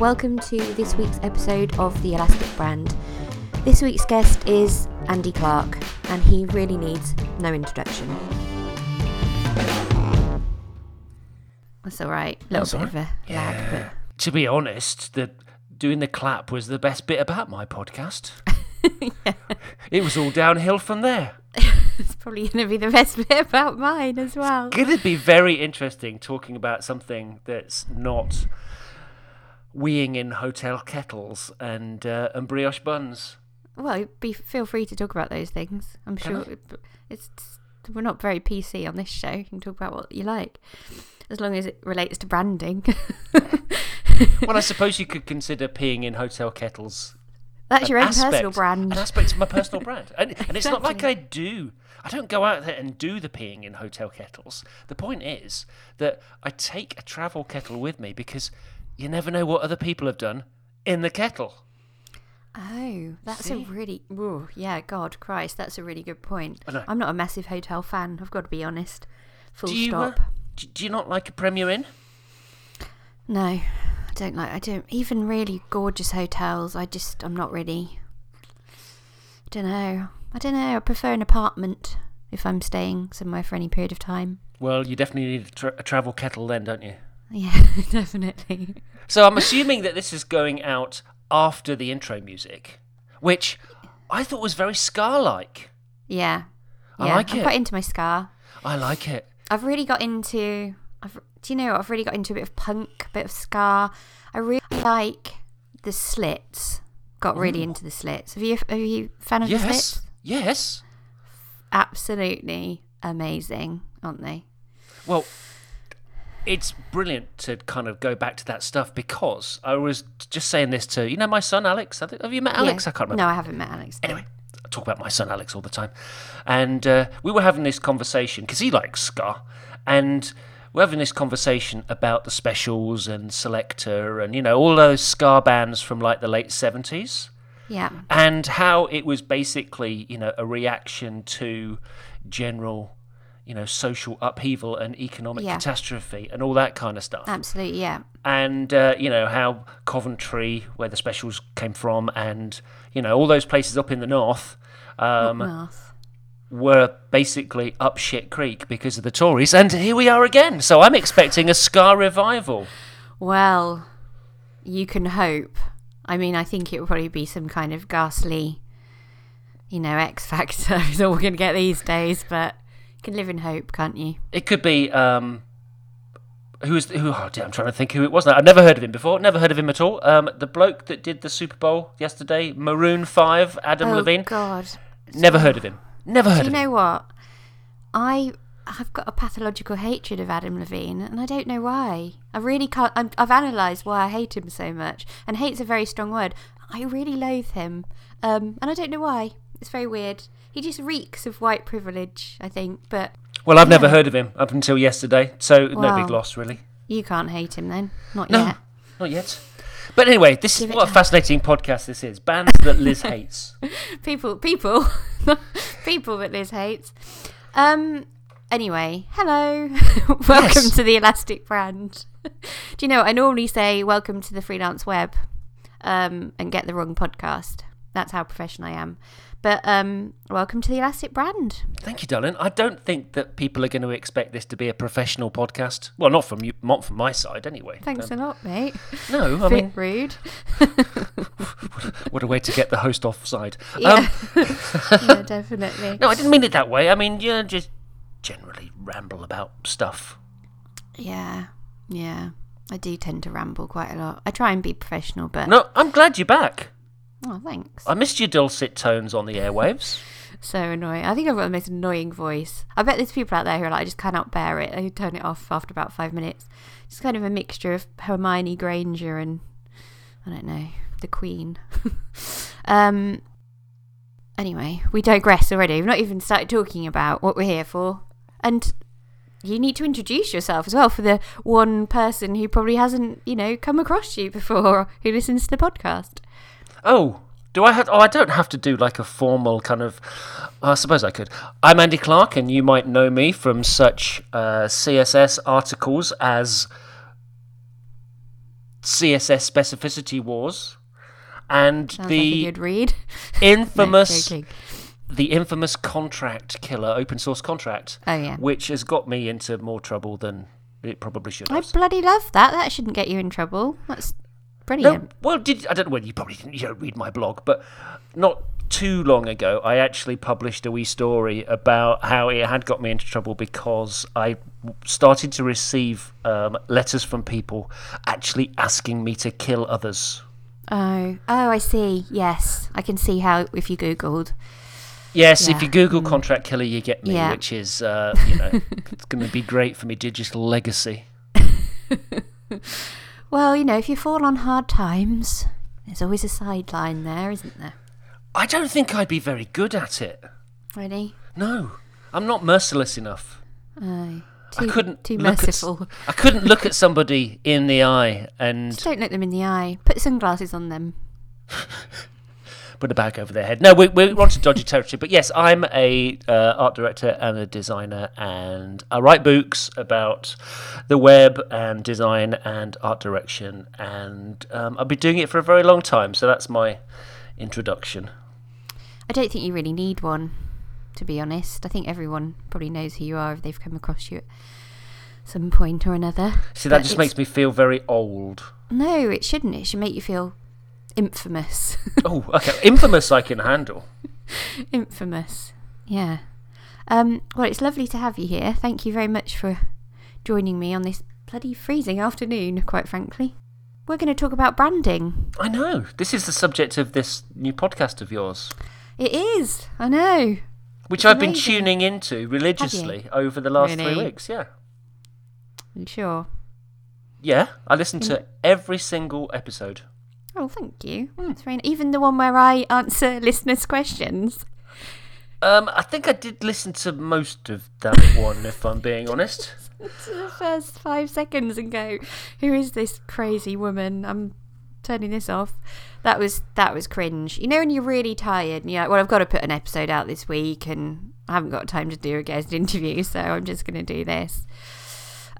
Hello, and welcome to this week's episode of The Elastic Brand. This week's guest is Andy Clarke, and he really needs no introduction. That's alright. A little That's bit of a alright. lag, but To be honest, the doing the clap was the best bit about my podcast. yeah. It was all downhill from there. it's probably going to be the best bit about mine as well. Going to be very interesting talking about something that's not weeing in hotel kettles and uh, and brioche buns. Well, be feel free to talk about those things. I'm Can sure it- it's we're not very PC on this show. You can talk about what you like, as long as it relates to branding. Well, I suppose you could consider peeing in hotel kettles That's your own aspect- personal brand. An aspect of my personal brand. And, and it's not like I do. I don't go out there and do the peeing in hotel kettles. The point is that I take a travel kettle with me because you never know what other people have done in the kettle. Oh, that's See? a really, ooh, yeah, God, Christ, that's a really good point. I'm not a massive hotel fan. I've got to be honest. Full do you uh, stop. do, do you not like a Premier Inn? No, I don't like. I don't even really gorgeous hotels. I just, I'm not really. I don't know. I don't know. I prefer an apartment if I'm staying somewhere for any period of time. Well, you definitely need a, tra- a travel kettle then, don't you? Yeah, definitely. So I'm assuming that this is going out after the intro music, which I thought was very Ska-like. Yeah, I yeah. like I'm it. quite into my ska. I like it. I've really got into. I've, do you know? I've really got into a bit of punk, a bit of Ska. I really like the slits. Got really into the slits. Have you? Are you fan of the Yes, slits? yes. Absolutely amazing, aren't they? Well, it's brilliant to kind of go back to that stuff because I was just saying this to you know my son Alex. Have you met Alex? Yeah. I can't remember. No, I haven't met Alex. Anyway, I talk about my son Alex all the time, and uh, we were having this conversation because he likes Ska, and we're having this conversation about the specials and Selecter and you know all those Ska bands from like the late seventies Yeah. and how it was basically you know a reaction to general you know social upheaval and economic Yeah. catastrophe and all that kind of stuff Absolutely, yeah. and uh, you know how coventry where the specials came from and you know all those places up in the north um, North. were basically up shit creek because of the tories and here we are again so i'm expecting a ska revival Well, you can hope. I mean, I think it will probably be some kind of ghastly, you know, X factor is all we're going to get these days, but can live in hope, can't you? It could be um, who is who? Oh dear, I'm trying to think who it was. Now. I've never heard of him before. Never heard of him at all. Um, the bloke that did the Super Bowl yesterday, Maroon Five, Adam oh, Levine. God. Never heard of him. Never heard Do you of him. know what? I have got a pathological hatred of Adam Levine, and I don't know why. I really can't. I'm, I've analysed why I hate him so much, and hate's a very strong word. I really loathe him, um, and I don't know why. It's very weird. He just reeks of white privilege, I think. But Well, I've never heard of him up until yesterday, so no big loss really. you can't hate him then, not No, yet. not yet. But anyway, this Give is what a fascinating podcast this is. Bands that Liz hates. People, people, people that Liz hates. Um. Anyway, hello. welcome Yes. to the Elastic Brand. Do you know? I normally say welcome to the freelance web, um, and get the wrong podcast. That's how professional I am. But um, welcome to the Elastic Brand. Thank you, darling. I don't think that people are going to expect this to be a professional podcast. Well, not from you, not from my side, anyway. Thanks Um, a lot, mate. no, I Bit mean, rude. what a way to get the host offside. Yeah. Um, yeah, definitely. No, I didn't mean it that way. I mean, you just generally ramble about stuff. Yeah, yeah. I do tend to ramble quite a lot. I try and be professional, but No, I'm glad you're back. Oh, thanks. I missed your dulcet tones on the airwaves. So annoying. I think I've got the most annoying voice. I bet there's people out there who are like, I just cannot bear it. They turn it off after about five minutes. It's kind of a mixture of Hermione Granger and I don't know, the Queen. um. Anyway, we digress already. We've not even started talking about what we're here for, and you need to introduce yourself as well for the one person who probably hasn't, you know, come across you before who listens to the podcast. Oh, do I have? Oh, I don't have to do like a formal kind of. I suppose I could. I'm Andy Clarke, and you might know me from such uh, CSS articles as CSS specificity wars, and Sounds like the good read. infamous joking. the infamous contract killer open source contract, Oh yeah. which has got me into more trouble than it probably should I bloody love that. That shouldn't get you in trouble. That's No, well, did I don't know whether you probably didn't you don't read my blog, but not too long ago, I actually published a wee story about how it had got me into trouble because I started to receive um, letters from people actually asking me to kill others. Oh, oh, I see. Yes, I can see how if you googled. Yes, if you Google contract killer, you get me, Yeah. which is uh, you know it's going to be great for my digital legacy. Well, you know, if you fall on hard times, there's always a sideline there, isn't there? I don't think I'd be very good at it. Really? No, I'm not merciless enough. Oh, I too, couldn't too look at merciful. I couldn't look at somebody in the eye and Just don't look them in the eye. Put sunglasses on them. put a bag over their head. No, we, we're on to dodgy territory. But yes, I'm a uh, art director and a designer, and I write books about the web and design and art direction, and um, I've been doing it for a very long time. So that's my introduction. I don't think you really need one, to be honest. I think everyone probably knows who you are if they've come across you at some point or another. See, that But just makes me feel very old. No, it shouldn't. It should make you feel infamous. Oh, okay. Infamous, I can handle. infamous. Yeah. Um, well, it's lovely to have you here. Thank you very much for joining me on this bloody freezing afternoon, quite frankly. We're going to talk about branding. I know. This is the subject of this new podcast of yours. It is. I know. Which It's I've been tuning into religiously over the last three weeks. Yeah. I'm sure. Yeah, I listened to every single episode. Oh, thank you. That's very, even the one where I answer listeners' questions. Um, I think I did listen to most of that one, if I'm being honest. to the first five seconds and go, "Who is this crazy woman?" I'm turning this off. That was that was cringe. You know when you're really tired and you're like, "Well, I've got to put an episode out this week, and I haven't got time to do a guest interview, so I'm just going to do this."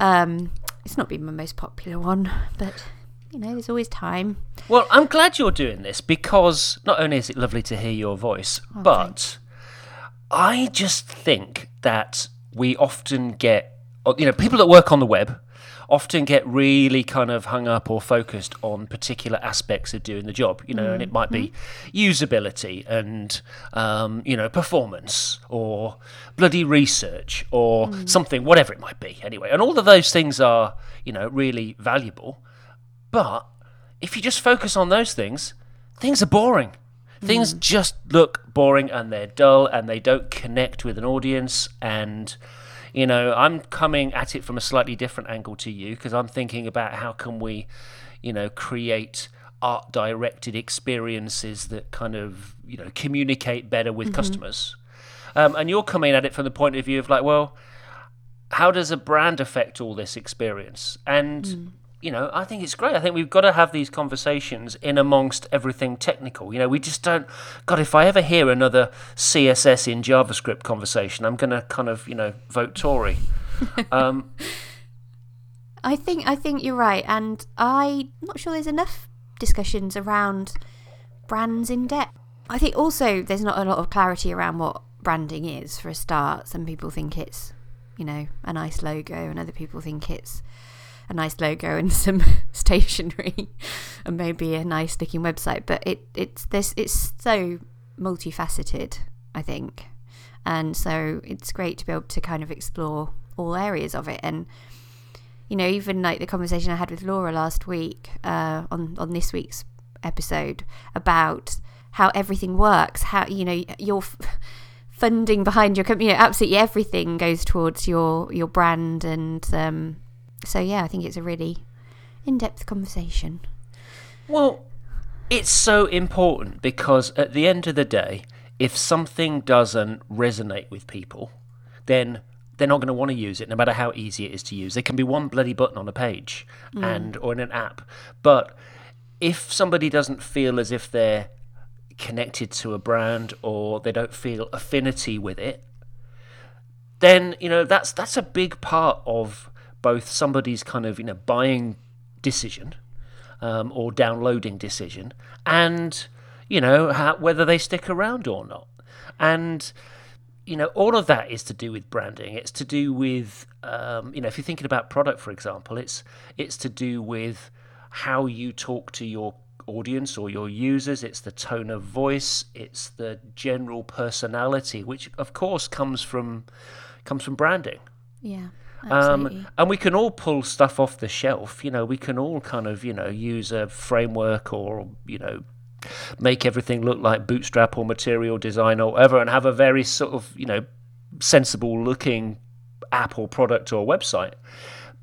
Um, it's not been my most popular one, but you know, there's always time. Well, I'm glad you're doing this because not only is it lovely to hear your voice, but I just think that we often get, you know, people that work on the web often get really kind of hung up or focused on particular aspects of doing the job, you know, and it might be usability and, um, you know, performance or bloody research or something, whatever it might be, anyway. And all of those things are, you know, really valuable. But if you just focus on those things, things are boring. Things hmm. just look boring and they're dull and they don't connect with an audience. And, you know, I'm coming at it from a slightly different angle to you because I'm thinking about how can we, you know, create art directed experiences that kind of, you know, communicate better with mm-hmm. customers. Um, and you're coming at it from the point of view of like, well, how does a brand affect all this experience? And hmm. You know, I think it's great. I think we've got to have these conversations in amongst everything technical. You know, we just don't. God, if I ever hear another CSS in JavaScript conversation, I'm going to kind of, you know, vote Tory. um, I think I think you're right, and I'm not sure there's enough discussions around brands in depth. I think also there's not a lot of clarity around what branding is for a start. Some people think it's, you know, a nice logo, and other people think it's a nice logo and some stationery and maybe a nice looking website. But it it's this it's so multifaceted, I think, and so it's great to be able to kind of explore all areas of it and you know, even like the conversation I had with Laura last week uh, on on this week's episode about how everything works, how you know your funding behind your company, you know, absolutely everything goes towards your your brand, and um, so yeah, I think it's a really in depth conversation. well, it's so important because at the end of the day, if something doesn't resonate with people, then they're not going to want to use it, no matter how easy it is to use. There can be one bloody button on a page mm. and or in an app, but if somebody doesn't feel as if they're connected to a brand or they don't feel affinity with it, then you know that's that's a big part of both somebody's kind of you know buying decision um, or downloading decision, and you know how, whether they stick around or not. And you know, all of that is to do with branding. It's to do with, um, you know, if you're thinking about product, for example, it's it's to do with how you talk to your audience or your users. It's the tone of voice. It's the general personality, which of course comes from comes from branding. Yeah. Um, Absolutely. and we can all pull stuff off the shelf. You know, we can all kind of, you know, use a framework or, you know, make everything look like bootstrap or material design or whatever and have a very sort of, you know, sensible looking app or product or website.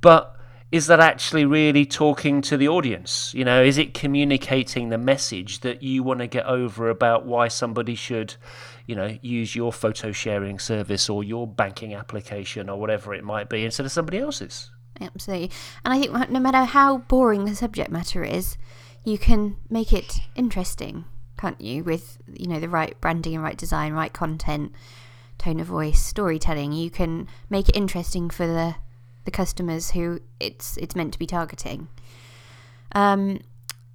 But is that actually really talking to the audience? You know, is it communicating the message that you want to get over about why somebody should, you know, use your photo sharing service or your banking application or whatever it might be instead of somebody else's? Absolutely. And I think no matter how boring the subject matter is, you can make it interesting, can't you? With, you know, the right branding and right design, right content, tone of voice, storytelling. You can make it interesting for the the customers who it's it's meant to be targeting. Um,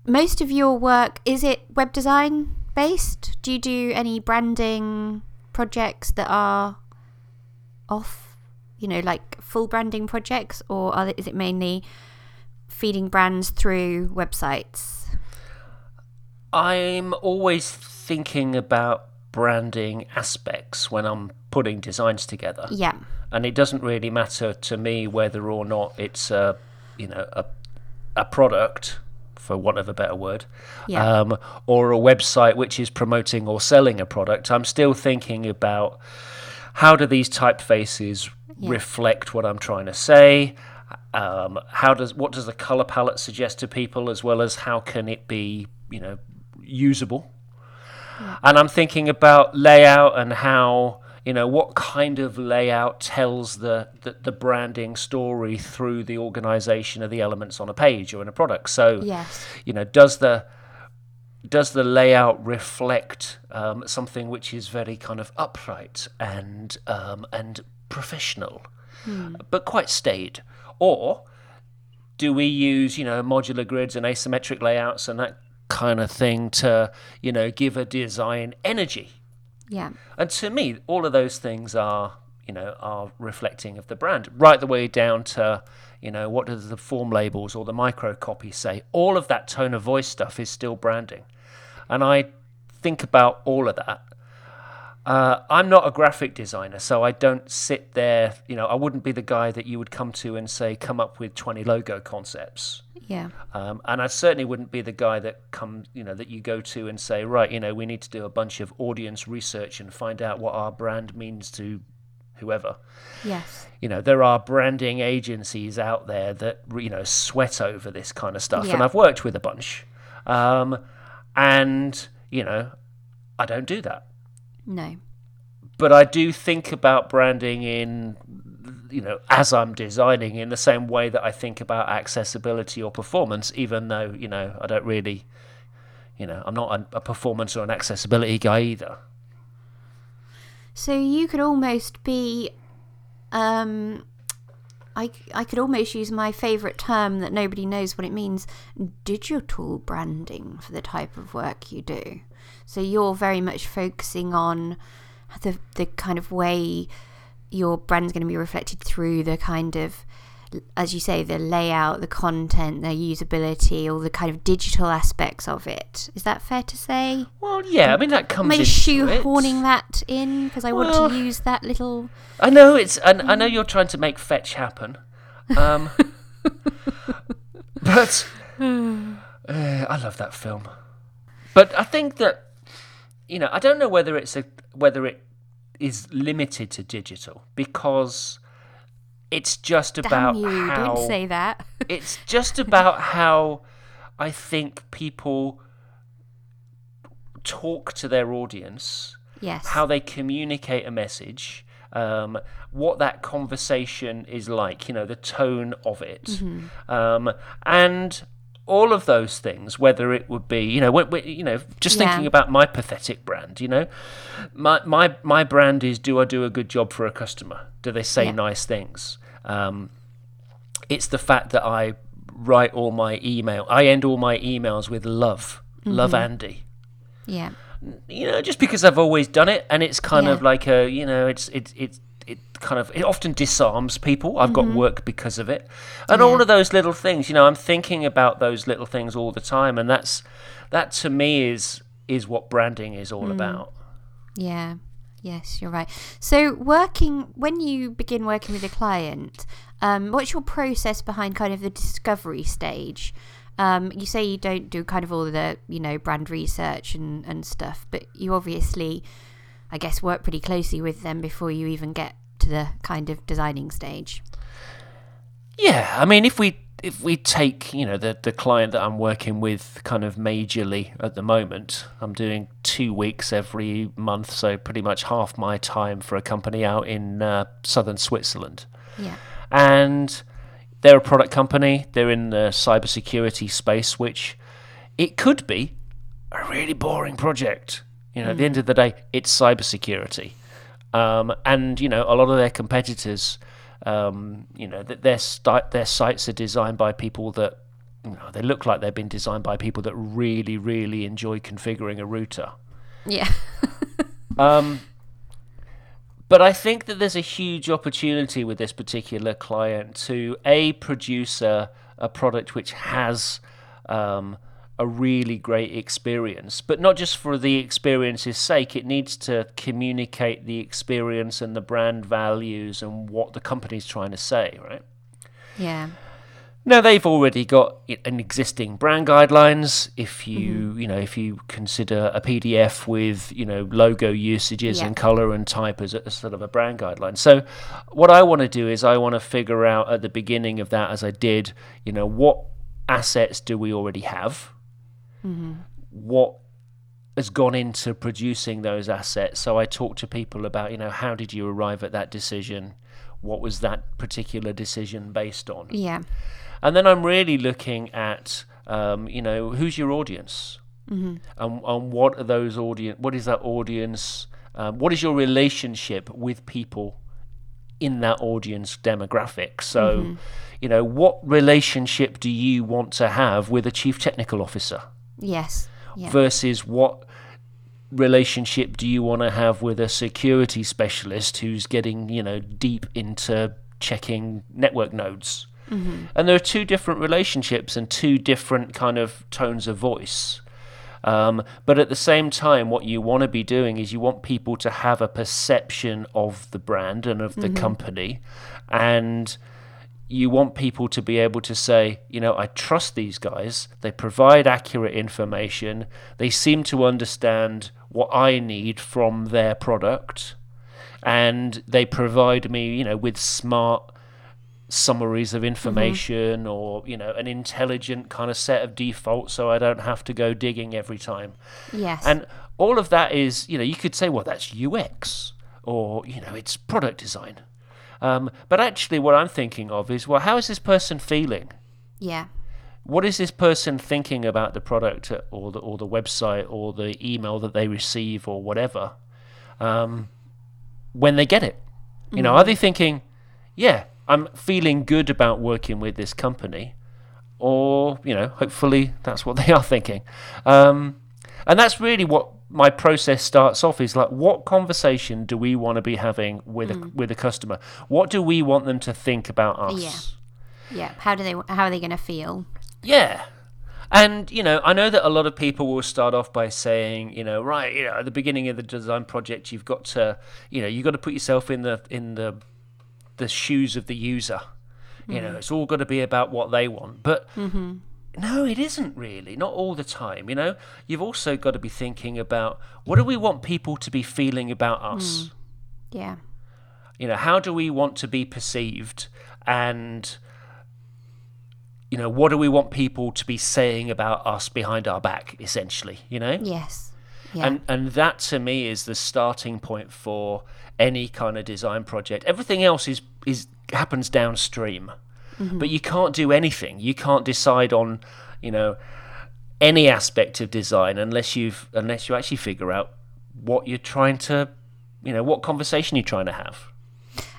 most of your work is it web design based? Do you do any branding projects that are off, you know, like full branding projects, or are, is it mainly feeding brands through websites? I'm always thinking about branding aspects when I'm putting designs together. Yeah, and it doesn't really matter to me whether or not it's a you know a a product for want of a better word Yeah. um, or a website which is promoting or selling a product i'm still thinking about how do these typefaces reflect what i'm trying to say? Um, how does what does the color palette suggest to people as well as how can it be you know usable? And I'm thinking about layout and how you know what kind of layout tells the, the the branding story through the organization of the elements on a page or in a product. So Yes. you know does the does the layout reflect um, something which is very kind of upright and um, and professional, but quite staid, or do we use you know modular grids and asymmetric layouts and that kind of thing to you know give a design energy Yeah. and to me all of those things are you know are reflecting of the brand. Right the way down to you know what does the form labels or the micro copy say? All of that tone of voice stuff is still branding. And i think about all of that uh, I'm not a graphic designer, so I don't sit there. You know, I wouldn't be the guy that you would come to and say, "Come up with 20 logo concepts." Yeah. Um, and I certainly wouldn't be the guy that come, you know, that you go to and say, right, you know, we need to do a bunch of audience research and find out what our brand means to whoever. Yes. You know, there are branding agencies out there that you know sweat over this kind of stuff, and I've worked with a bunch. Um, and you know, I don't do that No. but I do think about branding in you know as I'm designing in the same way that I think about accessibility or performance even though you know I don't really you know I'm not a, a performance or an accessibility guy either So you could almost be, um, I, I could almost use my favourite term that nobody knows what it means digital branding for the type of work you do. So you're very much focusing on the, the kind of way your brand's going to be reflected through the kind of as you say, the layout, the content, the usability, all the kind of digital aspects of it. Is that fair to say? well yeah I mean that comes I into shoehorning it. that in because I want to use that little? I know it's and I know you're trying to make fetch happen um, but uh, I love that film but I think that you know I don't know whether it's a whether it is limited to digital because it's just about Damn you! how Don't say that. it's just about how I think people talk to their audience yes. how they communicate a message, um, what that conversation is like, you know, the tone of it, Mm-hmm. um, and all of those things. Whether it would be, you know, when, when- you know, just Yeah. thinking about my pathetic brand, you know, my my my brand is: Do I do a good job for a customer? Do they say Yeah. nice things? Um, it's the fact that I write all my email. I end all my emails with love, love Andy. Yeah. You know, just because I've always done it, and it's kind Yeah. of like a, you know, it's it's it's it kind of it often disarms people. I've got work because of it, and all Mm-hmm. Of those little things. You know, I'm thinking about those little things all the time, and that's that to me is is what branding is Mm. all about. Yeah. Yes, you're right. So, working when you begin working with a client, um, what's your process behind kind of the discovery stage? Um, you say you don't do kind of all the you know brand research and and stuff, but you obviously, I guess, work pretty closely with them before you even get to the kind of designing stage. Yeah, I mean, if we if we take you know the the client that I'm working with kind of majorly at the moment, I'm doing two weeks every month, so pretty much half my time for a company out in uh, southern Switzerland, Yeah. and they're a product company. They're in the cybersecurity space, which it could be a really boring project. You know, at the end of the day, it's cybersecurity. Um, and you know, a lot of their competitors, um, you know, th- their sti- their sites are designed by people that you know, they look like they've been designed by people that really, really enjoy configuring a router. Yeah. Um, but I think that there's a huge opportunity with this particular client to a produce a, a product which has um, a really great experience, but not just for the experience's sake. It needs to communicate the experience and the brand values and what the company's trying to say, right? yeah. Now they've already got an existing brand guidelines. If you mm-hmm. you know if you consider a PDF with you know logo usages Yeah. and color and type as a, as sort of a brand guideline. So what I want to do is I want to figure out at the beginning of that, as I did, you know what assets do we already have? What has gone into producing those assets. So I talk to people about, you know, how did you arrive at that decision? What was that particular decision based on? Yeah. And then I'm really looking at, um, you know, who's your audience, mm-hmm. and, and what are those audience? What is that audience? Um, what is your relationship with people in that audience demographic? So, you know, what relationship do you want to have with a chief technical officer Yes. Yeah. versus what relationship do you want to have with a security specialist who's getting, you know, deep into checking network nodes? And there are two different relationships and two different kind of tones of voice. Um, but at the same time, what you want to be doing is you want people to have a perception of the brand and of the company. And you want people to be able to say, you know, I trust these guys. They provide accurate information. They seem to understand what I need from their product. And they provide me, you know, with smart summaries of mm-hmm. information or, you know, an intelligent kind of set of defaults so I don't have to go digging every time. yes. And all of that is, you know, you could say, well, that's UX or, you know, it's product design. Um, but actually, what I'm thinking of is, well, how is this person feeling? yeah. What is this person thinking about the product or the, or the website or the email that they receive or whatever um, when they get it? You know, are they thinking, yeah, I'm feeling good about working with this company? Or, you know, hopefully that's what they are thinking. Um, and that's really what my process starts off is like what conversation do we want to be having with a mm. with a customer what do we want them to think about us Yeah. Yeah. How do they? How are they going to feel? yeah. And, you know, I know that a lot of people will start off by saying, you know, right, you know, at the beginning of the design project, you've got to, you know, you've got to put yourself in the in the the shoes of the user. You know, mm. it's all got to be about what they want. But mm-hmm. No, it isn't really. Not all the time. You know, you've also got to be thinking about what do we want people to be feeling about hmm. us? Yeah. you know how do we want to be perceived and you know what do we want people to be saying about us behind our back essentially you know Yes. Yeah. and and that to me is the starting point for any kind of design project everything else is is happens downstream Mm-hmm. but you can't do anything you can't decide on you know any aspect of design unless you've unless you actually figure out what you're trying to you know what conversation you're trying to have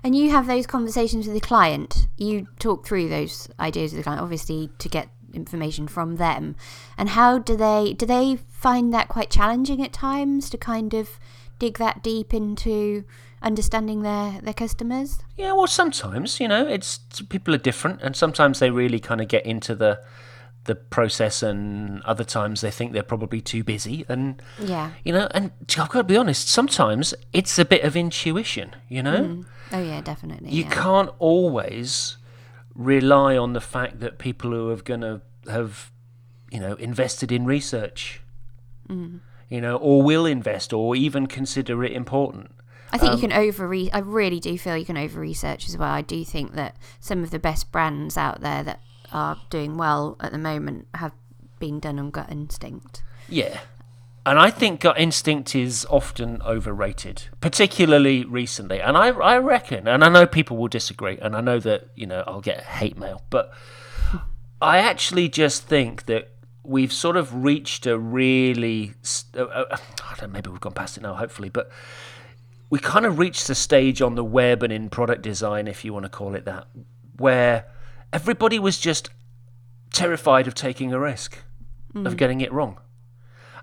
And you have those conversations with the client. You talk through those ideas with the client, obviously, to get information from them. And how do they do they find that quite challenging at times to kind of dig that deep into understanding their their customers? Yeah, well, sometimes you know, it's people are different, and sometimes they really kind of get into the the process, and other times they think they're probably too busy, and Yeah. you know, and I've got to be honest, sometimes it's a bit of intuition, you know. Oh yeah, definitely. You yeah. can't always rely on the fact that people who are going to have, you know, invested in research, Mm. You know, or will invest, or even consider it important. I think Um, you can over re- I really do feel you can over research as well. I do think that some of the best brands out there that are doing well at the moment have been done on gut instinct. Yeah. And I think gut instinct is often overrated, particularly recently. And I, I reckon, and I know people will disagree, and I know that, you know, I'll get hate mail, but I actually just think that we've sort of reached a really, uh, uh, I don't know, maybe we've gone past it now, hopefully, but we kind of reached the stage on the web and in product design, if you want to call it that, where everybody was just terrified of taking a risk, of getting it wrong.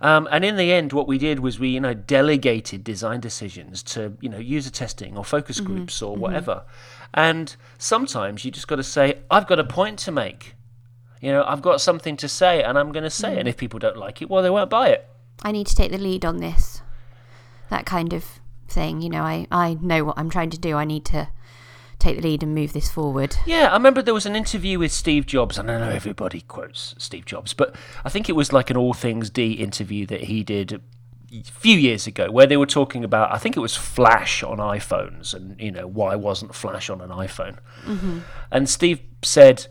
Um, and in the end, what we did was we, you know, delegated design decisions to, you know, user testing or focus groups or whatever. And sometimes you just got to say, I've got a point to make. You know, I've got something to say, and I'm going to say it. And mm. if people don't like it, well, they won't buy it. I need to take the lead on this. That kind of thing. You know, I, I know what I'm trying to do. I need to take the lead and move this forward. Yeah, I remember there was an interview with Steve Jobs, and I know everybody quotes Steve Jobs, but I think it was like an All Things D interview that he did a few years ago, where they were talking about, I think it was Flash on iPhones, and you know why wasn't Flash on an iPhone? Mm-hmm. And Steve said,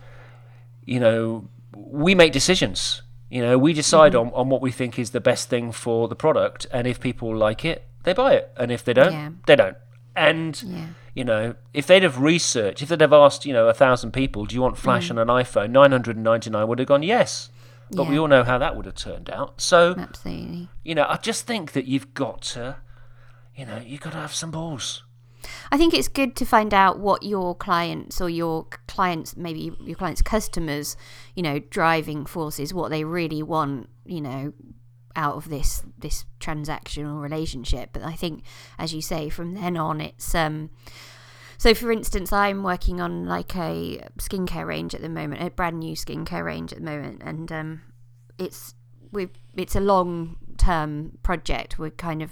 you know, we make decisions. You know, we decide mm-hmm. on, on what we think is the best thing for the product, and if people like it, they buy it, and if they don't, Yeah. they don't. And Yeah. you know, if they'd have researched, if they'd have asked, you know, a thousand people, do you want Flash mm. on an iPhone? Nine hundred and ninety nine would have gone yes. But we all know how that would have turned out. So Absolutely. you know, I just think that you've got to, you know, you've got to have some balls. I think it's good to find out what your clients or your clients, maybe your clients' customers, you know, driving forces, what they really want, you know, out of this this transactional relationship. But I think, as you say, from then on, it's um. So, for instance, I'm working on like a skincare range at the moment, a brand new skincare range at the moment, and um, it's we it's a long term project. We're kind of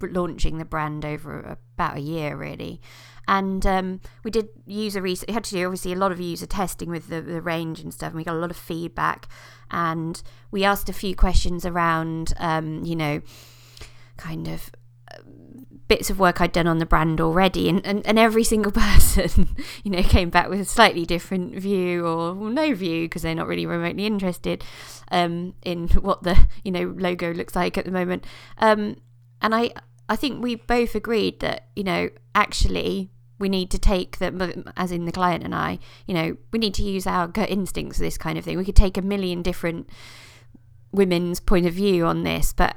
launching the brand over about a year really. And um, we did user research we had to do obviously a lot of user testing with the, the range and stuff and we got a lot of feedback. And we asked a few questions around um, you know kind of uh, bits of work I'd done on the brand already. And, and, and every single person you know came back with a slightly different view or no view because they're not really remotely interested um, in what the you know logo looks like at the moment. Um, and I I think we both agreed that you know actually we need to take the as in the client and I you know we need to use our gut instincts this kind of thing. We could take a million different women's point of view on this but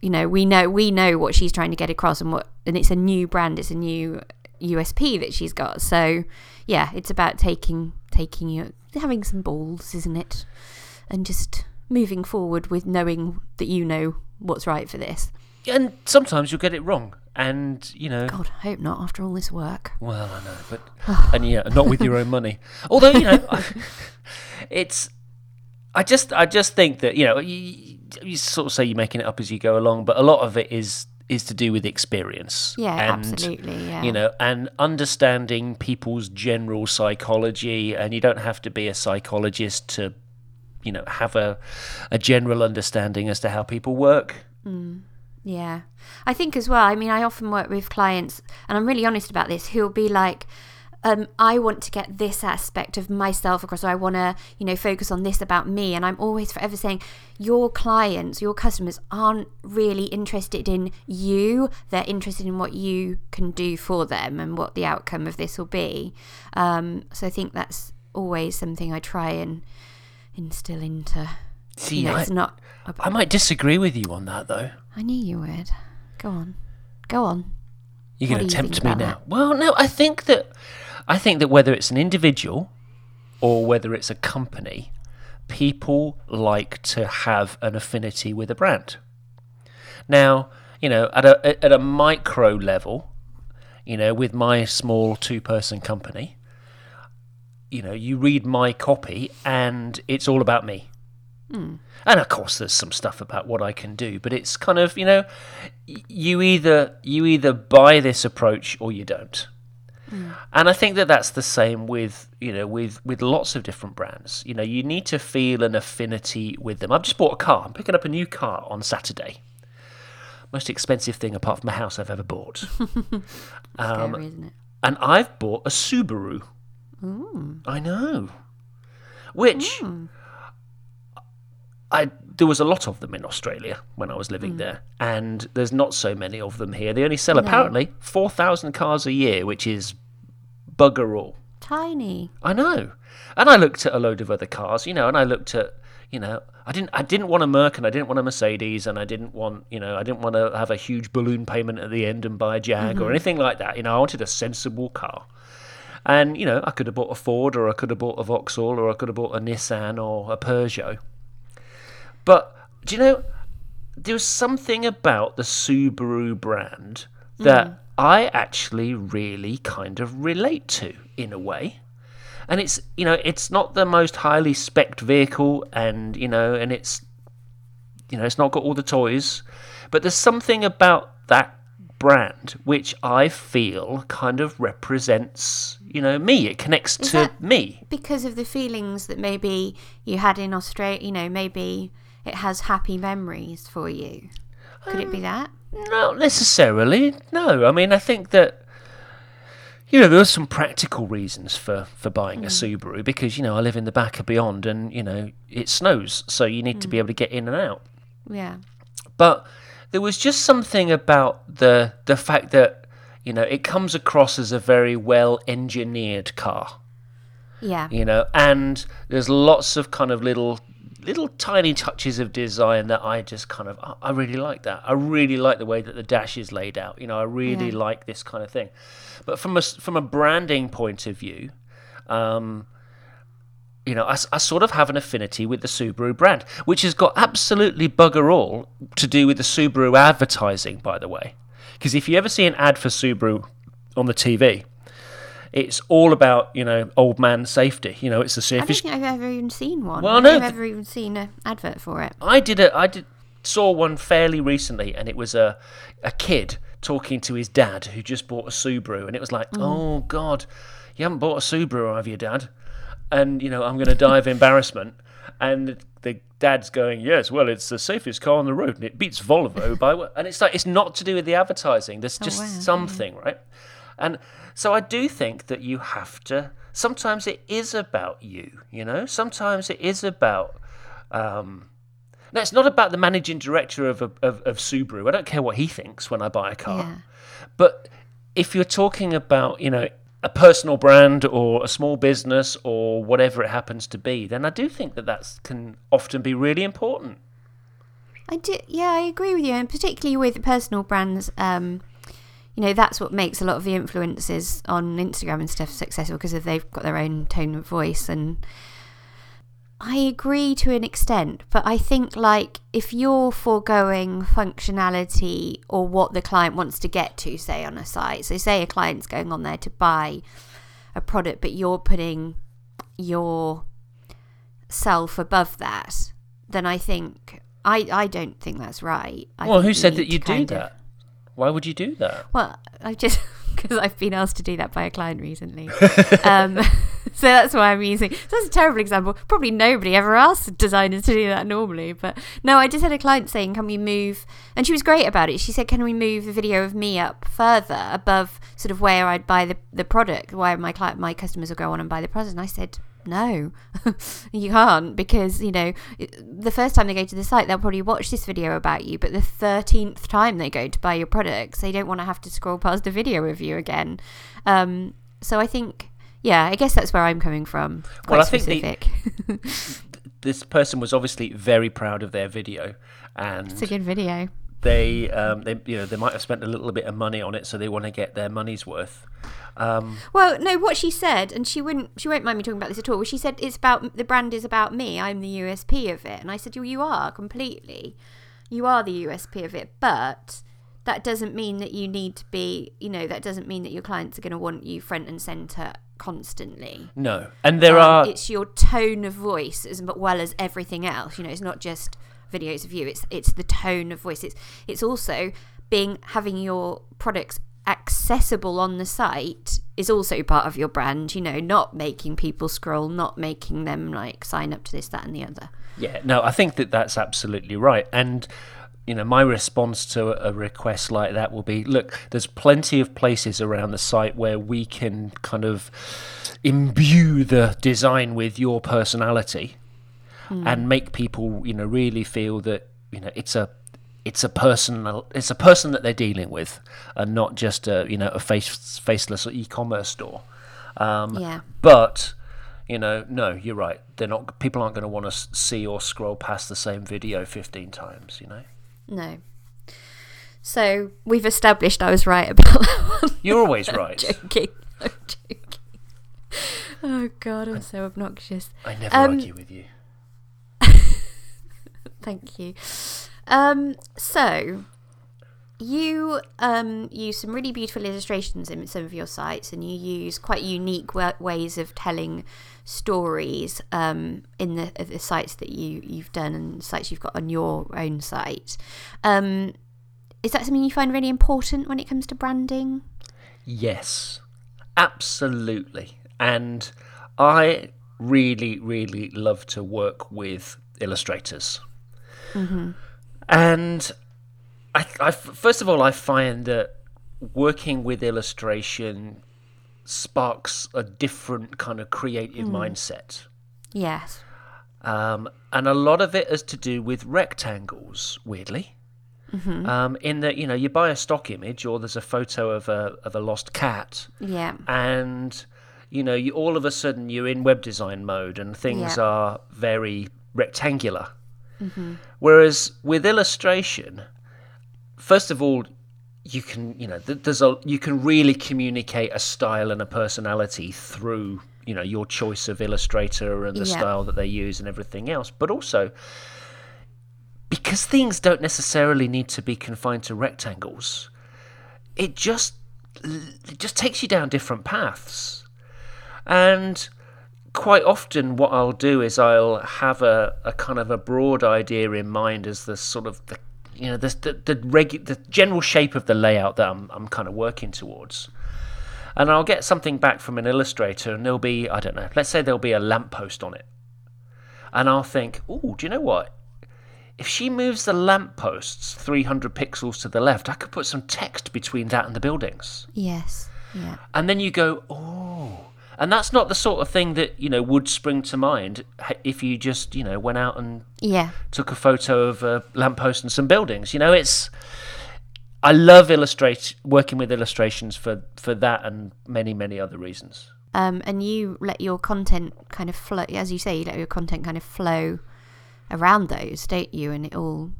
you know we know we know what she's trying to get across and what and it's a new brand it's a new USP that she's got. So yeah it's about taking taking you having some balls isn't it? And just moving forward with knowing that you know what's right for this And sometimes you'll get it wrong. And, you know, God, I hope not after all this work. well, I know, but, and yeah, not with your own money. Although, you know, it's, I just, I just think that, you know, you, you sort of say you're making it up as you go along, but a lot of it is, is to do with experience. Yeah, and, absolutely. Yeah. you know, and understanding people's general psychology. And you don't have to be a psychologist to, you know, have a, a general understanding as to how people work. Mm. Yeah. I think as well, I mean, I often work with clients, and I'm really honest about this, who'll be like, um, I want to get this aspect of myself across, or I want to, you know, focus on this about me. And I'm always forever saying, your clients, your customers aren't really interested in you. They're interested in what you can do for them and what the outcome of this will be. Um, so I think that's always something I try and instill into. See, You know, I, it's not. I might disagree with you on that, though. I knew you would. Go on. Go on. You're going to you tempt me now. Well, no, I think that I think that whether it's an individual or whether it's a company, people like to have an affinity with a brand. Now, you know, at a at a micro level, you know, with my small two-person company, you know, you read my copy and it's all about me. Hmm. And of course, there's some stuff about what I can do, but it's kind of you know, you either you either buy this approach or you don't. Hmm. And I think that that's the same with you know with with lots of different brands. You know, you need to feel an affinity with them. I've just bought a car. I'm picking up a new car on Saturday. Most expensive thing apart from a house I've ever bought. Um, Scary, isn't it? and I've bought a Subaru. I know. Which hmm. I there was a lot of them in Australia when I was living mm. there, and there's not so many of them here. They only sell apparently four thousand cars a year, which is bugger all. Tiny. I know. And I looked at a load of other cars, you know, and I looked at, you know, I didn't I didn't want a Merc and I didn't want a Mercedes and I didn't want, you know, I didn't want to have a huge balloon payment at the end and buy a Jag or mm-hmm. anything like that. You know, I wanted a sensible car. And, you know, I could have bought a Ford or I could have bought a Vauxhall or I could have bought a Nissan or a Peugeot. But do you know there was something about the Subaru brand that mm. I actually really kind of relate to in a way. And it's you know, it's not the most highly spec'd vehicle and you know, and it's you know, it's not got all the toys. But there's something about that brand which I feel kind of represents, you know, me. It connects to that- me. Because of the feelings that maybe you had in Australia, you know, maybe it has happy memories for you. Could it be um, that? Not necessarily. No, I mean, I think that you know there are some practical reasons for for buying a mm. Subaru because you know I live in the back of beyond, and you know it snows, so you need to be mm. able to get in and out. Yeah. But there was just something about the the fact that you know it comes across as a very well engineered car Yeah. you know and there's lots of kind of little little tiny touches of design that i just kind of I- i really like that i really like the way that the dash is laid out you know i really Yeah. like this kind of thing but from a from a branding point of view um you know, I sort of have an affinity with the Subaru brand, which has got absolutely bugger all to do with the Subaru advertising, by the way. Because if you ever see an ad for Subaru on the TV, it's all about, you know, old man safety. You know, it's the I don't think I've ever even seen one. Well, I no, I've th- ever even seen an advert for it. I did a I did saw one fairly recently, and it was a a kid talking to his dad who just bought a Subaru, and it was like, mm. oh God, you haven't bought a Subaru, have you, Dad? And you know, I'm going to die of embarrassment. And the dad's going, yes, well, it's the safest car on the road, and it beats Volvo by. wha-" And it's like it's not to do with the advertising. There's oh, just wow. something, right? And so I do think that you have to. Sometimes it is about you, you know. Sometimes it is about. Um, no, it's not about the managing director of, of, of Subaru. I don't care what he thinks when I buy a car. Yeah. But if you're talking about, you know, a personal brand or a small business or whatever it happens to be, then I do think that that can often be really important. I do. Yeah, I agree with you, and particularly with personal brands. Um, you know, that's what makes a lot of the influencers on Instagram and stuff successful because they've got their own tone of voice. And I agree to an extent, but I think like if you're foregoing functionality or what the client wants to get to, say on a site, so say a client's going on there to buy a product, but you're putting your self above that, then I think I I don't think that's right. I well, who said that you do kind of- that? Why would you do that? Well, I just because I've been asked to do that by a client recently. um, so that's why I'm using. So that's a terrible example. Probably nobody ever asks designers to do that normally. But no, I just had a client saying, "Can we move?" And she was great about it. She said, "Can we move the video of me up further above sort of where I'd buy the the product, where my client, my customers will go on and buy the product?" And I said. No, you can't because you know the first time they go to the site, they'll probably watch this video about you, but the thirteenth time they go to buy your products, they don't want to have to scroll past a video of you again. Um, so I think, yeah, I guess that's where I'm coming from. Quite Well, I think the- specific. This person was obviously very proud of their video, and it's a good video. They um, they you know they might have spent a little bit of money on it, so they want to get their money's worth. Um, Well, no, what she said, and she wouldn't, she won't mind me talking about this at all. She said it's about the brand is about me. I'm the USP of it, and I said, well, you are completely, you are the USP of it, but that doesn't mean that you need to be, you know, that doesn't mean that your clients are going to want you front and center constantly. no, and there Um, are it's your tone of voice as well as everything else. You know, it's not just videos of you. It's it's the tone of voice. It's it's also being having your products accessible on the site is also part of your brand. You know, not making people scroll, not making them like sign up to this, that, and the other. Yeah, no, I think that that's absolutely right. And, you know, my response to a request like that will be look, there's plenty of places around the site where we can kind of imbue the design with your personality and make people, you know, really feel that, you know, it's a. It's a personal. It's a person that they're dealing with, and not just a you know a face faceless e-commerce store. Um, Yeah. but you know, no, you're right. They're not. People aren't going to want to see or scroll past the same video 15 times. You know. No. So we've established I was right about that one. You're always right. joking. I'm joking. Oh god, I'm so obnoxious. I never Um, argue with you. Thank you. Um, so you um, use some really beautiful illustrations in some of your sites, and you use quite unique wa- ways of telling stories um, in the, the sites that you you've done and sites you've got on your own site. Um, is that something you find really important when it comes to branding? Yes, absolutely. And I really, really love to work with illustrators. And I, I, first of all, I find that working with illustration sparks a different kind of creative mindset. Yes. Um, and a lot of it is to do with rectangles, weirdly. Um, in that, you know, you buy a stock image or there's a photo of a, of a lost cat, Yeah. and, you know, you, all of a sudden you're in web design mode and things Yeah. are very rectangular. Mm-hmm. Whereas with illustration, first of all, you can, you know, there's a, you can really communicate a style and a personality through, you know, your choice of illustrator and the Yeah. style that they use and everything else. But also, because things don't necessarily need to be confined to rectangles, it just it just takes you down different paths. And quite often what I'll do is I'll have a, a kind of a broad idea in mind as the sort of the you know the the the, regu- the general shape of the layout that I'm I'm kind of working towards. And I'll get something back from an illustrator and there'll be I don't know, let's say there'll be a lamppost on it. And I'll think, "Oh, do you know what? If she moves the lampposts 300 pixels to the left, I could put some text between that and the buildings." Yes. Yeah. and then you go, oh, and that's not the sort of thing that you know would spring to mind if you just you know went out and Yeah. took a photo of a lamppost and some buildings. You know, it's I love illustrate working with illustrations for for that and many many other reasons. um, and you let your content kind of flow, as you say, you let your content kind of flow around those, don't you? And it all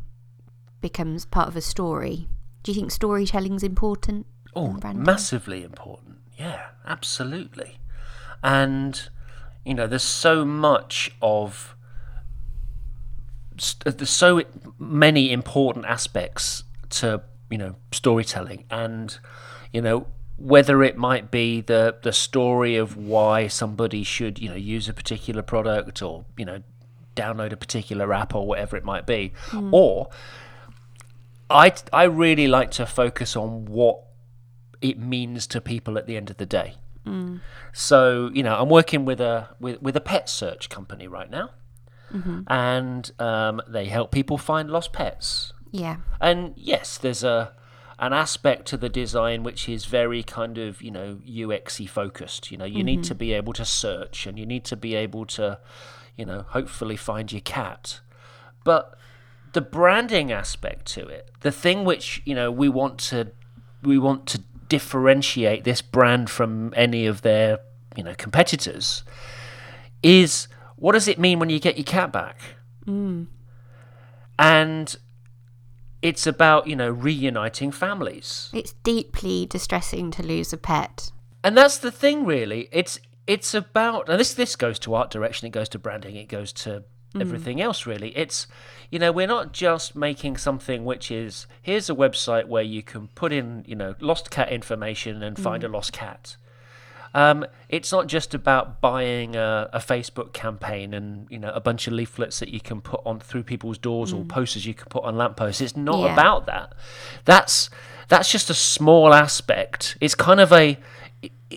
becomes part of a story. Do you think storytelling's important? Oh, massively important. Yeah, absolutely. And you know, there's so much of uh, there's so many important aspects to you know storytelling, and you know whether it might be the the story of why somebody should you know use a particular product or you know download a particular app or whatever it might be, hmm. or I I really like to focus on what it means to people at the end of the day. So you know, I'm working with a with with a pet search company right now, and um, they help people find lost pets. Yeah. And yes, there's a an aspect to the design which is very kind of you know UXy focused. You know, you need to be able to search, and you need to be able to, you know, hopefully find your cat. But the branding aspect to it, the thing which you know we want to we want to differentiate this brand from any of their you know competitors, is what does it mean when you get your cat back? Mm. And it's about you know reuniting families. It's deeply distressing to lose a pet. And that's the thing, really. It's it's about, and this this goes to art direction, it goes to branding, it goes to Mm. everything else. Really, it's you know we're not just making something which is here's a website where you can put in you know lost cat information and find a mm. lost cat. Um, it's not just about buying a, a Facebook campaign and you know a bunch of leaflets that you can put on through people's doors or mm. posters you can put on lampposts. It's not Yeah. about that. That's that's just a small aspect. It's kind of a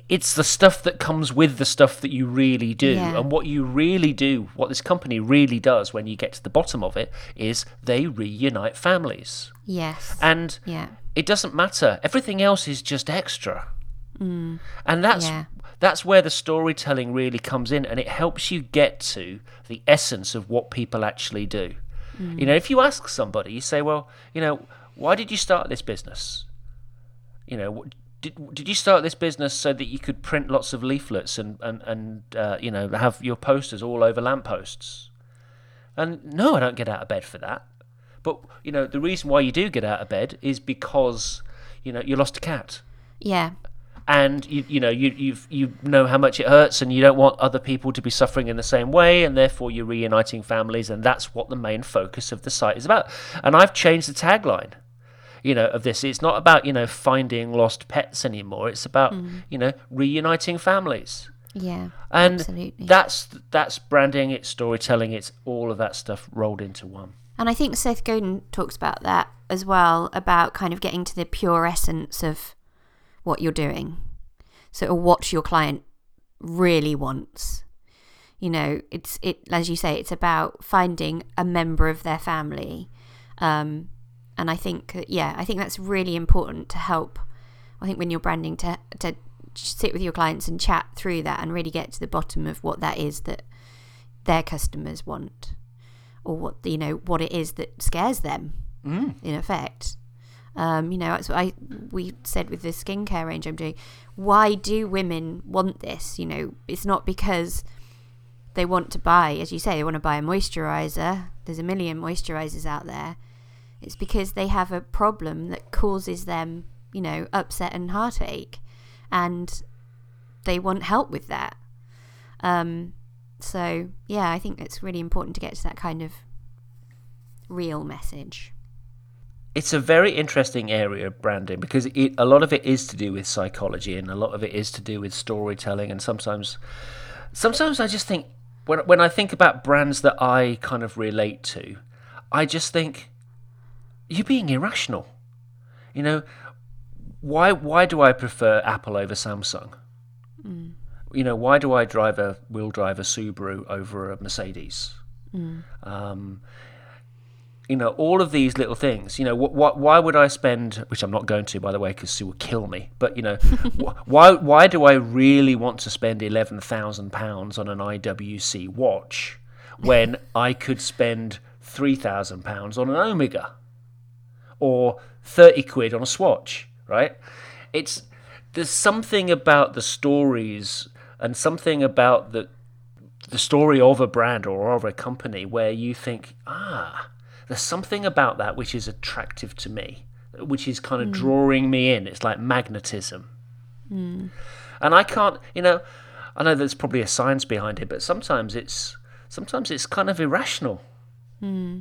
it's the stuff that comes with the stuff that you really do. Yeah. And what you really do, what this company really does when you get to the bottom of it, is they reunite families. Yes. And yeah. it doesn't matter. Everything else is just extra. Mm. And that's Yeah. that's where the storytelling really comes in and it helps you get to the essence of what people actually do. Mm. You know, if you ask somebody, you say, "Well, you know, why did you start this business?" You know, did did you start this business so that you could print lots of leaflets and and and uh, you know have your posters all over lampposts? And no, I don't get out of bed for that. But you know, the reason why you do get out of bed is because you know you lost a cat Yeah. and you you know you you you know how much it hurts and you don't want other people to be suffering in the same way and therefore you're reuniting families and that's what the main focus of the site is about and I've changed the tagline you know of this it's not about you know finding lost pets anymore it's about you know reuniting families Yeah. and Absolutely. that's that's branding it's storytelling it's all of that stuff rolled into one And I think Seth Godin talks about that as well, about kind of getting to the pure essence of what you're doing. So, what your client really wants. You know, it's it as you say, it's about finding a member of their family. Um, and I think, yeah, I think that's really important to help. I think when you're branding, to to sit with your clients and chat through that and really get to the bottom of what that is that their customers want or what you know what it is that scares them in effect. Um, you know that's what I we said with the skincare range I'm doing why do women want this? You know it's not because they want to buy as you say they want to buy a moisturizer. There's a million moisturizers out there it's because they have a problem that causes them you know upset and heartache and they want help with that um, so yeah, I think it's really important to get to that kind of real message. it's a very interesting area of branding because it, a lot of it is to do with psychology and a lot of it is to do with storytelling and sometimes sometimes I just think when when I think about brands that I kind of relate to I just think you're being irrational. You know why why do I prefer Apple over Samsung? You know why do I drive a wheel drive a Subaru over a Mercedes? Um, you know all of these little things you know wh- wh- why would i spend which i'm not going to by the way because sue will kill me but you know wh- why why do i really want to spend 11000 pounds on an iwc watch when i could spend 3000 pounds on an omega or 30 quid on a swatch right it's there's something about the stories and something about the the story of a brand or of a company where you think, ah, there's something about that which is attractive to me, which is kind of hmm. drawing me in. It's like magnetism. Hmm. And I can't, you know, I know there's probably a science behind it, but sometimes it's sometimes it's kind of irrational. Hmm.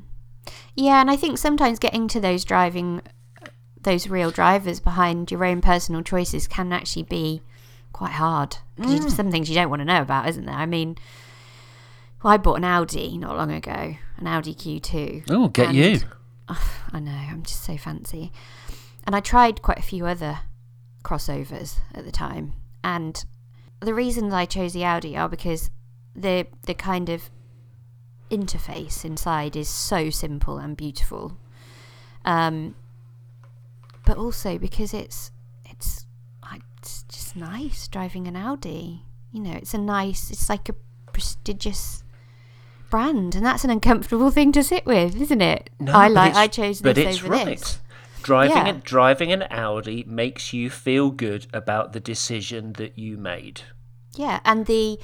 Yeah, and I think sometimes getting to those driving, those real drivers behind your own personal choices can actually be quite hard. you- mm. some things you don't want to know about, isn't there? I mean, well, I bought an Audi not long ago, an Audi Q2. Oh, get you. I know, I'm just so fancy. And I tried quite a few other crossovers at the time. And the reasons I chose the Audi are because the the kind of interface inside is so simple and beautiful. Um, but also because it's it's it's just nice driving an Audi. You know, it's a nice it's like a prestigious brand and that's an uncomfortable thing to sit with, isn't it? No, I like I chose but this it's over right. this. Driving Yeah. an, driving an Audi makes you feel good about the decision that you made. Yeah, and the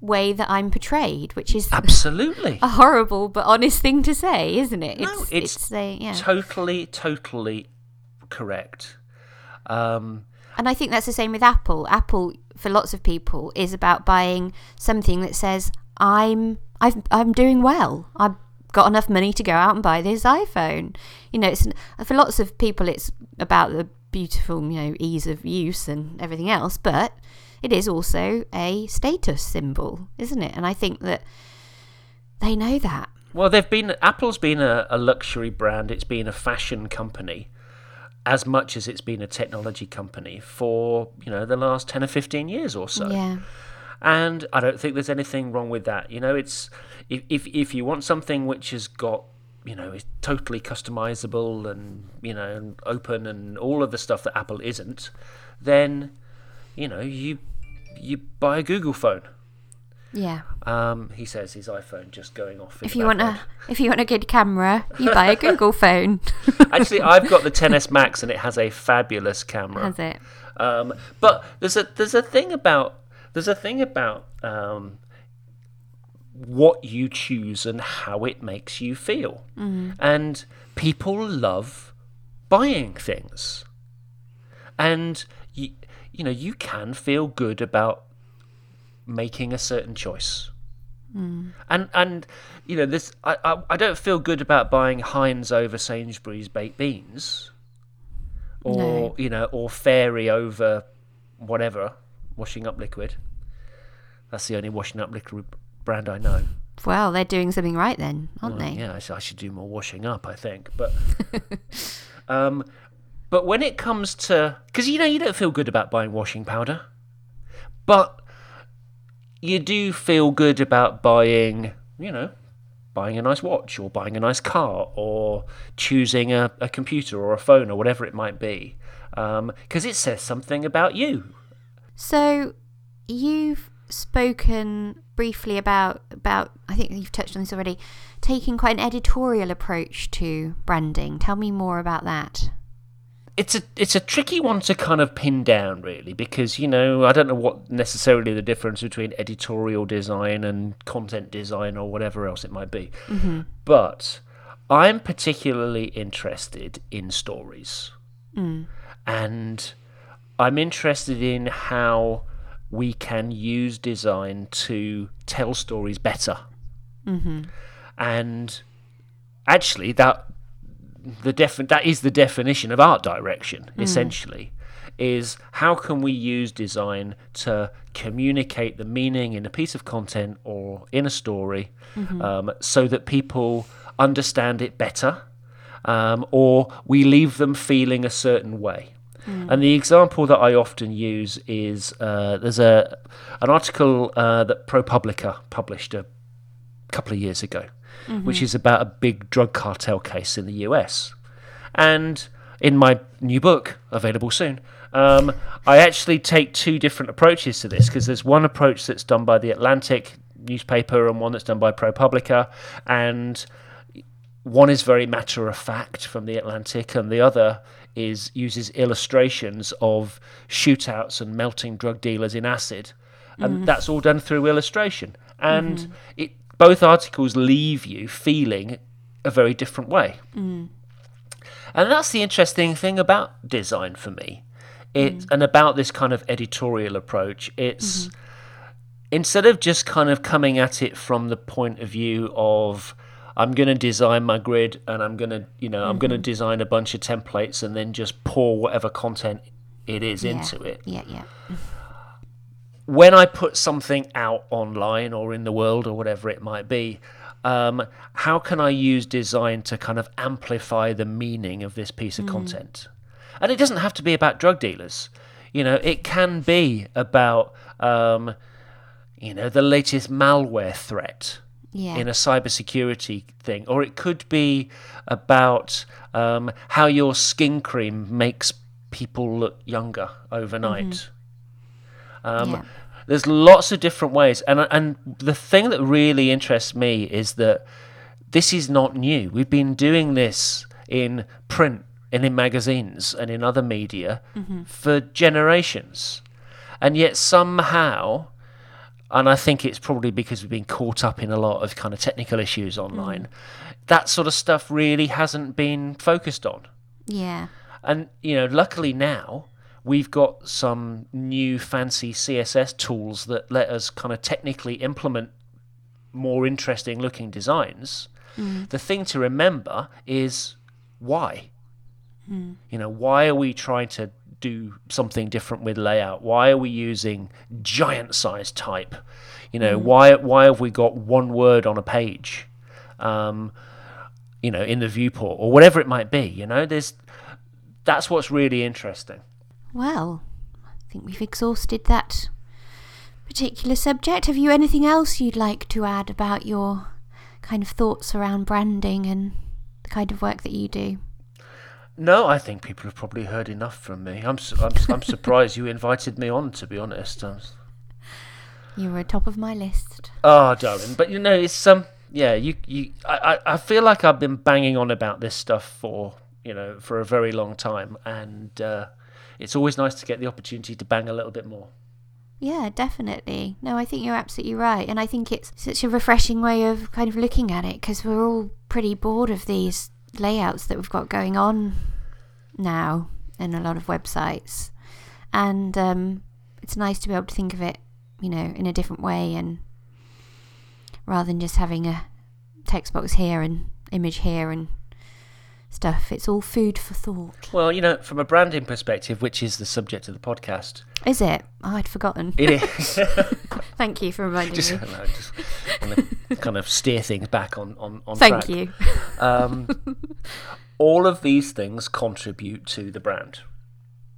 way that I'm portrayed, which is Absolutely. a horrible but honest thing to say, isn't it? No, it's saying yeah. Totally, totally correct. Um, And I think that's the same with Apple. Apple, for lots of people, is about buying something that says, "I'm I've, I'm doing well. I've got enough money to go out and buy this iPhone." You know, it's for lots of people, it's about the beautiful, you know, ease of use and everything else, but it is also a status symbol, isn't it? And I think that they know that. well, they've been Apple's been a, a luxury brand. It's been a fashion company, as much as it's been a technology company for you know the last ten or fifteen years or so. Yeah. and I don't think there's anything wrong with that. You know, it's if if if you want something which has got you know is totally customizable and you know and open and all of the stuff that Apple isn't, then you know you you buy a Google phone. Yeah. Um, he says his iPhone just going off. If you want a if you want a good camera, you buy a Google phone. actually, I've got the XS Max and it has a fabulous camera. Has it? Um, but there's a there's a thing about there's a thing about um, what you choose and how it makes you feel, and people love buying things, and you know you can feel good about making a certain choice. And and you know this I, I I don't feel good about buying Heinz over Sainsbury's baked beans or No. you know, or fairy over whatever washing up liquid. That's the only washing up liquid brand I know. Well, they're doing something right then, aren't they? Yeah, I should, I should do more washing up, I think. But um, but when it comes to because you know you don't feel good about buying washing powder, but you do feel good about buying you know buying a nice watch or buying a nice car or choosing a, a computer or a phone or whatever it might be um, because it says something about you So, you've spoken briefly about about I think you've touched on this already, taking quite an editorial approach to branding. Tell me more about that. It's a it's a tricky one to kind of pin down really because you know I don't know what necessarily the difference between editorial design and content design or whatever else it might be. Mm-hmm. But I'm particularly interested in stories. Mm. And I'm interested in how we can use design to tell stories better. Mm-hmm. And actually that the defi- that is the definition of art direction essentially is how can we use design to communicate the meaning in a piece of content or in a story um, so that people understand it better um, or we leave them feeling a certain way. And the example that I often use is uh, there's a an article uh, that ProPublica published a couple of years ago, which is about a big drug cartel case in the US. And in my new book, available soon, um, I actually take two different approaches to this because there's one approach that's done by the Atlantic newspaper and one that's done by ProPublica, and one is very matter of fact from the Atlantic, and the other is uses illustrations of shootouts and melting drug dealers in acid, and that's all done through illustration. And it both articles leave you feeling a very different way. Mm. And that's the interesting thing about design for me. It mm. and about this kind of editorial approach. It's mm-hmm. instead of just kind of coming at it from the point of view of I'm going to design my grid and I'm going to, you know, I'm going to mm-hmm. design a bunch of templates and then just pour whatever content it is into it. Yeah, yeah. When I put something out online or in the world or whatever it might be, um, how can I use design to kind of amplify the meaning of this piece of content? And it doesn't have to be about drug dealers. You know, it can be about, um, you know, the latest malware threat Yeah. in a cybersecurity thing, or it could be about um, how your skin cream makes people look younger overnight. Um, Yeah. There's lots of different ways, and and the thing that really interests me is that this is not new. We've been doing this in print and in magazines and in other media for generations, and yet somehow and I think it's probably because we've been caught up in a lot of kind of technical issues online. That sort of stuff really hasn't been focused on. Yeah. And you know, luckily now we've got some new fancy CSS tools that let us kind of technically implement more interesting looking designs. Mm. The thing to remember is why. Mm. You know, why are we trying to do something different with layout? Why are we using giant size type? You know, mm. why why have we got one word on a page? Um, you know, in the viewport or whatever it might be. You know, there's that's what's really interesting. Well, I think we've exhausted that particular subject. Have you anything else you'd like to add about your kind of thoughts around branding and the kind of work that you do? No, I think people have probably heard enough from me. I'm su- I'm, I'm surprised you invited me on. To be honest, I was- You were top of my list. oh, darling, but you know, it's um, yeah, you you, I, I I feel like I've been banging on about this stuff for you know for a very long time, and uh, it's always nice to get the opportunity to bang a little bit more. Yeah, definitely. No, I think you're absolutely right. And I think it's such a refreshing way of kind of looking at it because we're all pretty bored of these layouts that we've got going on now in a lot of websites. And um, it's nice to be able to think of it, you know, in a different way and rather than just having a text box here and image here and stuff. It's all food for thought. Well, you know, from a branding perspective, which is the subject of the podcast, Is it? Oh, I'd forgotten. it is. Thank you for reminding just, me. no, just kind of steer things back on on, on Thank track. you. Um, all of these things contribute to the brand.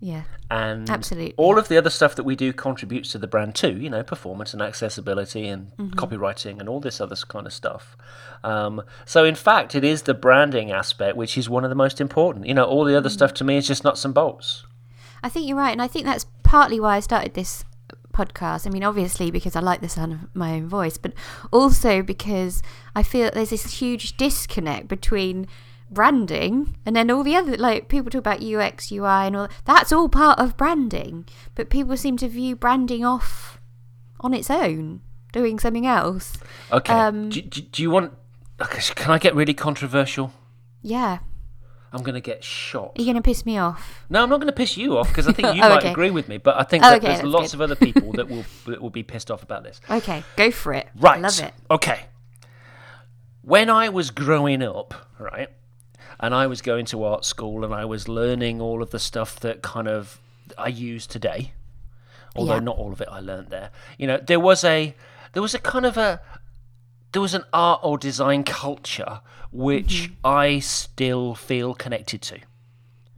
Yeah. And Absolutely. all of the other stuff that we do contributes to the brand too, you know, performance and accessibility and Mm-hmm. copywriting and all this other kind of stuff. Um, so, in fact, it is the branding aspect which is one of the most important. You know, all the other Mm. stuff to me is just nuts and bolts. I think you're right, and I think that's partly why I started this podcast. I mean, obviously because I like the sound of my own voice, but also because I feel that there's this huge disconnect between branding and then all the other like people talk about UX, UI, and all that's all part of branding, but people seem to view branding off on its own, doing something else. Okay. Um, do, do, do you want. Can I get really controversial? Yeah, I'm to get shot. are you to piss me off? No, I'm not to piss you off because I think you Oh, might okay. agree with me, but I think Oh, that okay, there's lots good. of other people that will that will be pissed off about this. Okay, go for it. Right. love it. Okay. When I was growing up, right, and I was going to art school and I was learning all of the stuff that kind of I use today, although Yeah. not all of it I learned there. You know, there was a there was a kind of a there was an art or design culture which mm-hmm. I still feel connected to.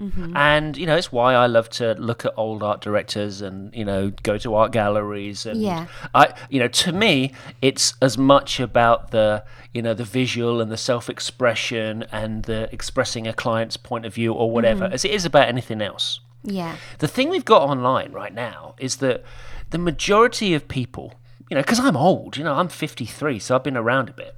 Mm-hmm. And you know, it's why I love to look at old art directors and you know go to art galleries and Yeah. I you know to me it's as much about the you know the visual and the self-expression and the expressing a client's point of view or whatever mm-hmm. as it is about anything else. Yeah. The thing we've got online right now is that the majority of people, you know, because I'm old, you know, I'm 53, so I've been around a bit.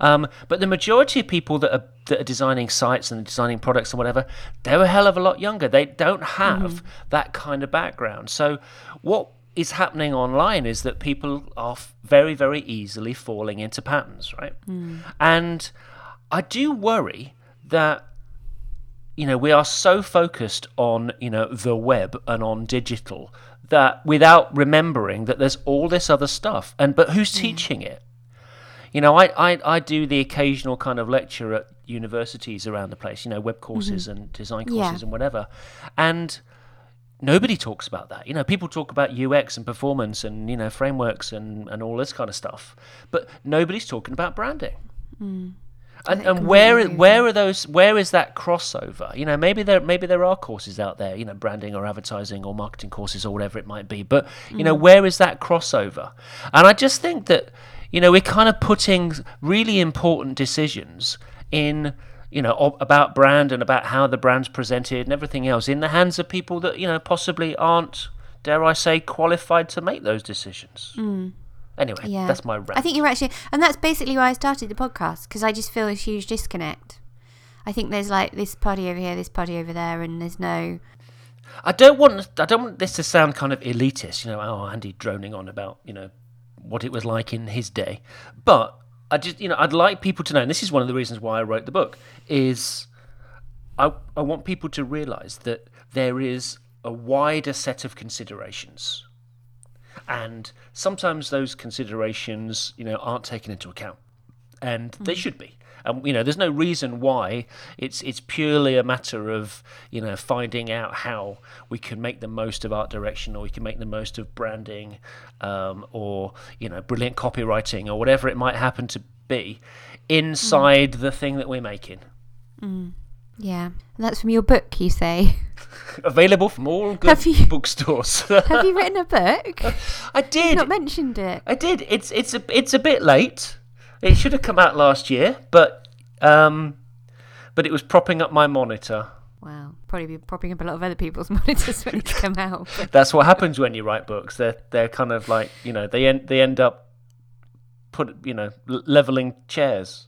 Um, but the majority of people that are that are designing sites and designing products and whatever, they're a hell of a lot younger. They don't have mm. that kind of background. So what is happening online is that people are f- very, very easily falling into patterns, right? Mm. And I do worry that you know we are so focused on you know the web and on digital that without remembering that there's all this other stuff and but who's mm. teaching it you know I, I i do the occasional kind of lecture at universities around the place you know web mm-hmm. courses and design Yeah. courses and whatever. And nobody talks about that. You know people talk about ux and performance and you know frameworks and and all this kind of stuff but nobody's talking about branding. Mm. And, and where completely agree. with where are those where is that crossover? You know maybe there maybe there are courses out there you know branding or advertising or marketing courses or whatever it might be but you know mm. where is that crossover? And i just think that you know we're kind of putting really important decisions in you know ob- about brand and about how the brand's presented and everything else in the hands of people that you know possibly aren't dare i say qualified to make those decisions mm. anyway Yeah. that's my rant I think you're actually, and that's basically why I started the podcast because I just feel a huge disconnect. I think there's like this party over here, this party over there, and there's no. I don't want I don't want this to sound kind of elitist, you know. Oh, Andy droning on about you know what it was like in his day. But I just, you know, I'd like people to know, and this is one of the reasons why I wrote the book, is I, I want people to realize that there is a wider set of considerations. And sometimes those considerations, you know, aren't taken into account. And they hmm. should be. And you know, there's no reason why. It's it's purely a matter of you know finding out how we can make the most of art direction, or we can make the most of branding, um, or you know, brilliant copywriting, or whatever it might happen to be, inside the thing that we're making. Yeah. And that's from your book, you say. Available from all good you- bookstores. Have you written a book? I did. Not mentioned it. I did. It's it's a it's a bit late. It should have come out last year, but um, but it was propping up my monitor. Wow. Probably be propping up a lot of other people's monitors when it's come out. That's what happens when you write books. They're they're kind of like you know they end they end up put you know l- leveling chairs.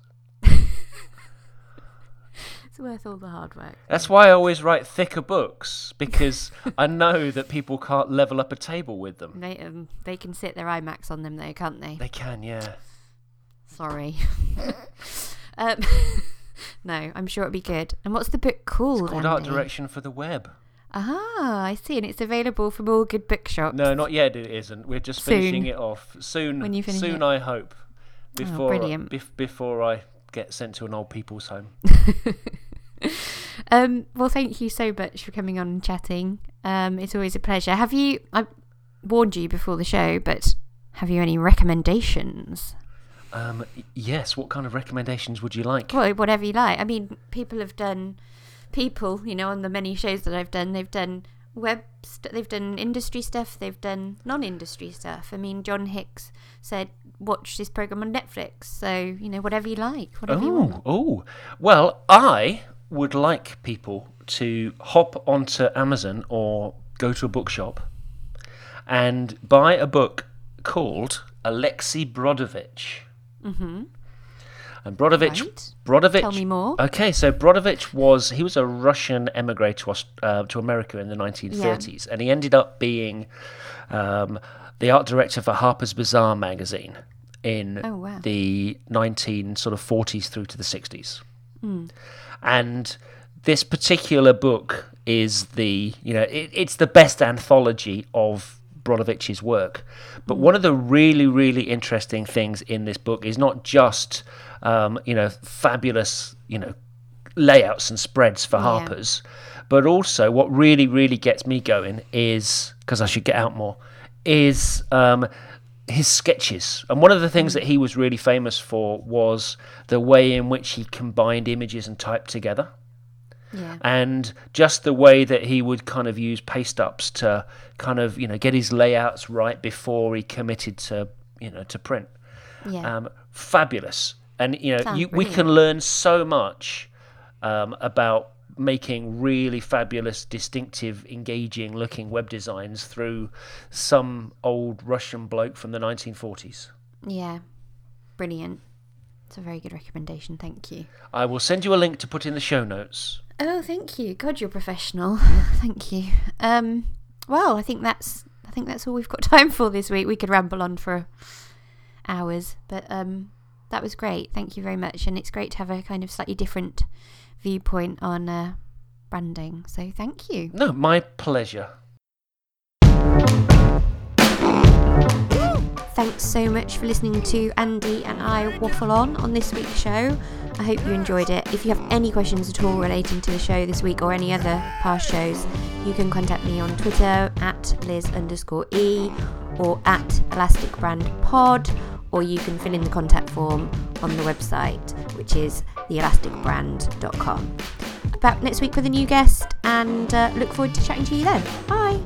It's worth all the hard work. That's why I always write thicker books because I know that people can't level up a table with them. They, um, they can sit their iMacs on them though, can't they? They can, yeah. Sorry. um, no, I'm sure it'll be good. And what's the book called? It's Called Art Direction for the Web. Ah, I see. And it's available from all good bookshops. No, not yet. It isn't. We're just Soon. finishing it off soon. When you finish soon, it. I hope. Before brilliant. bef- before I get sent to an old people's home. Um, well, thank you so much for coming on and chatting. Um, it's always a pleasure. Have you? I warned you before the show, but have you any recommendations? Um, yes. What kind of recommendations would you like? Well, whatever you like. I mean, people have done. People, you know, on the many shows that I've done, they've done web. St- they've done industry stuff. They've done non-industry stuff. I mean, Jon Hicks said, "Watch this program on Netflix." So you know, whatever you like, whatever you want. Oh, oh. Well, I would like people to hop onto Amazon or go to a bookshop and buy a book called Alexei Brodovitch. Mm-hmm. And Brodovitch, Right. Brodovitch. Tell me more. Okay, so Brodovitch was he was a Russian emigre to uh, to America in the 1930s, and he ended up being um, the art director for Harper's Bazaar magazine in Oh, wow. the 19 sort of 40s through to the 60s. And this particular book is the you know it, it's the best anthology of Brodovitch's work. But one of the really really interesting things in this book is not just um, you know fabulous you know layouts and spreads for Harper's, but also what really really gets me going is because I should get out more is um, his sketches. And one of the things that he was really famous for was the way in which he combined images and type together Yeah. and just the way that he would kind of use paste ups to kind of you know get his layouts right before he committed to you know to print Yeah. um, fabulous and you know you, we can learn so much um, about making really fabulous distinctive engaging looking web designs through some old russian bloke from the 1940s yeah. Brilliant. It's a very good recommendation. Thank you. i will send you a link to put in the show notes Oh, thank you. God, you're professional. thank you. Um, well, I think that's I think that's all we've got time for this week. We could ramble on for hours, but um, that was great. Thank you very much, and it's great to have a kind of slightly different viewpoint on uh, branding. So thank you. no my pleasure Thanks so much for listening to Andy and I waffle on on this week's show. I hope you enjoyed it. If you have any questions at all relating to the show this week or any other past shows, you can contact me on Twitter at Liz underscore E or at Elastic Brand Pod, or you can fill in the contact form on the website, which is theelasticbrand.com. Back next week with a new guest, and uh, look forward to chatting to you then. Bye.